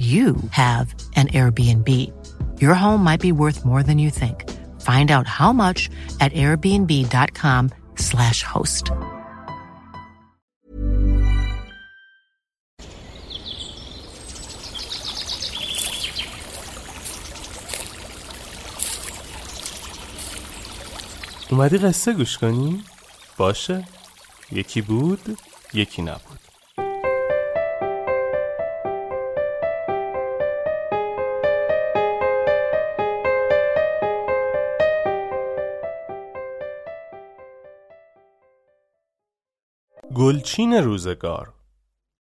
you have an Airbnb. Your home might be worth more than you think. Find out how much at airbnb.com/slash host. اومدی قصه گوش کنی؟ باشه یکی بود یکی نبود گلچین روزگار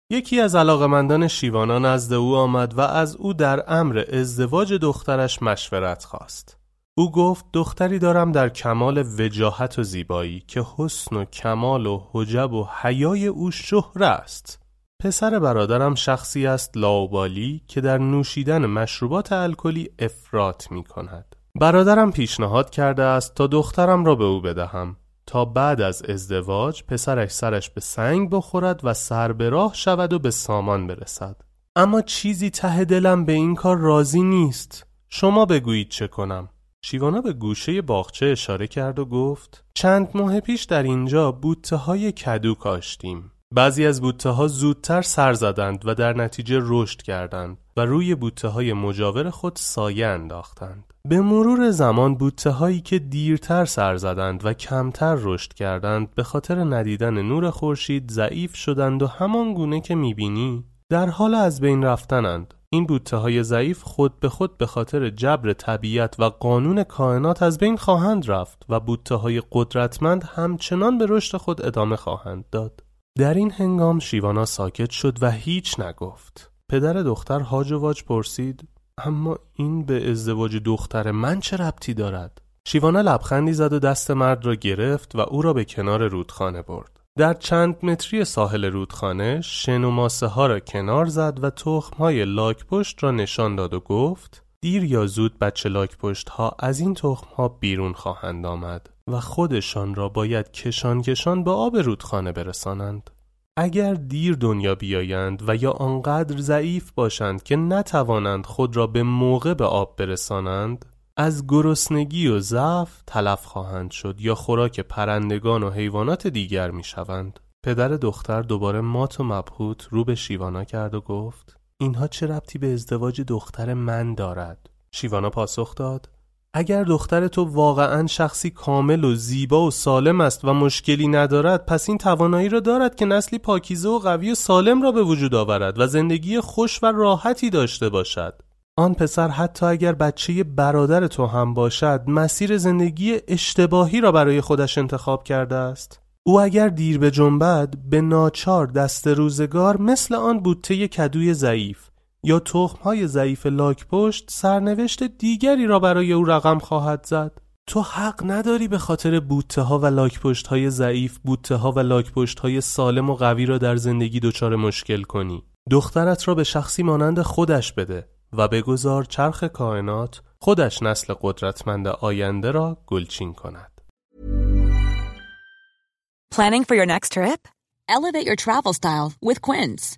یکی از علاقمندان شیوانا نزد او آمد و از او در امر ازدواج دخترش مشورت خواست. او گفت دختری دارم در کمال وجاهت و زیبایی که حسن و کمال و حجب و حیای او شهره است. پسر برادرم شخصی است لاوبالی که در نوشیدن مشروبات الکلی افراط می کند. برادرم پیشنهاد کرده است تا دخترم را به او بدهم تا بعد از ازدواج پسرش سرش به سنگ بخورد و سر به راه شود و به سامان برسد. اما چیزی ته دلم به این کار راضی نیست. شما بگویید چه کنم. شیوانا به گوشه باغچه اشاره کرد و گفت چند ماه پیش در اینجا بوته های کدو کاشتیم بعضی از بوته ها زودتر سر زدند و در نتیجه رشد کردند و روی بوته های مجاور خود سایه انداختند. به مرور زمان بوته هایی که دیرتر سر زدند و کمتر رشد کردند به خاطر ندیدن نور خورشید ضعیف شدند و همان گونه که می‌بینی در حال از بین رفتنند. این بوته های ضعیف خود به خود به خاطر جبر طبیعت و قانون کائنات از بین خواهند رفت و بوته های قدرتمند همچنان به رشد خود ادامه خواهند داد. در این هنگام شیوانا ساکت شد و هیچ نگفت پدر دختر هاج و واج پرسید اما این به ازدواج دختر من چه ربطی دارد؟ شیوانا لبخندی زد و دست مرد را گرفت و او را به کنار رودخانه برد. در چند متری ساحل رودخانه شن و ماسه ها را کنار زد و تخم های لاک پشت را نشان داد و گفت دیر یا زود بچه لاک پشت ها از این تخم ها بیرون خواهند آمد و خودشان را باید کشان کشان به آب رودخانه برسانند. اگر دیر دنیا بیایند و یا آنقدر ضعیف باشند که نتوانند خود را به موقع به آب برسانند از گرسنگی و ضعف تلف خواهند شد یا خوراک پرندگان و حیوانات دیگر می شوند. پدر دختر دوباره مات و مبهوت رو به شیوانا کرد و گفت اینها چه ربطی به ازدواج دختر من دارد؟ شیوانا پاسخ داد اگر دختر تو واقعا شخصی کامل و زیبا و سالم است و مشکلی ندارد پس این توانایی را دارد که نسلی پاکیزه و قوی و سالم را به وجود آورد و زندگی خوش و راحتی داشته باشد. آن پسر حتی اگر بچه برادر تو هم باشد مسیر زندگی اشتباهی را برای خودش انتخاب کرده است. او اگر دیر به جنبد به ناچار دست روزگار مثل آن بوته کدوی ضعیف یا تخمهای ضعیف لاک پشت سرنوشت دیگری را برای او رقم خواهد زد تو حق نداری به خاطر بوته ها و لاک پشت های ضعیف بوته ها و لاک پشت های سالم و قوی را در زندگی دچار مشکل کنی دخترت را به شخصی مانند خودش بده و بگذار چرخ کائنات خودش نسل قدرتمند آینده را گلچین کند. Planning for your next trip? Elevate your travel style with Quince.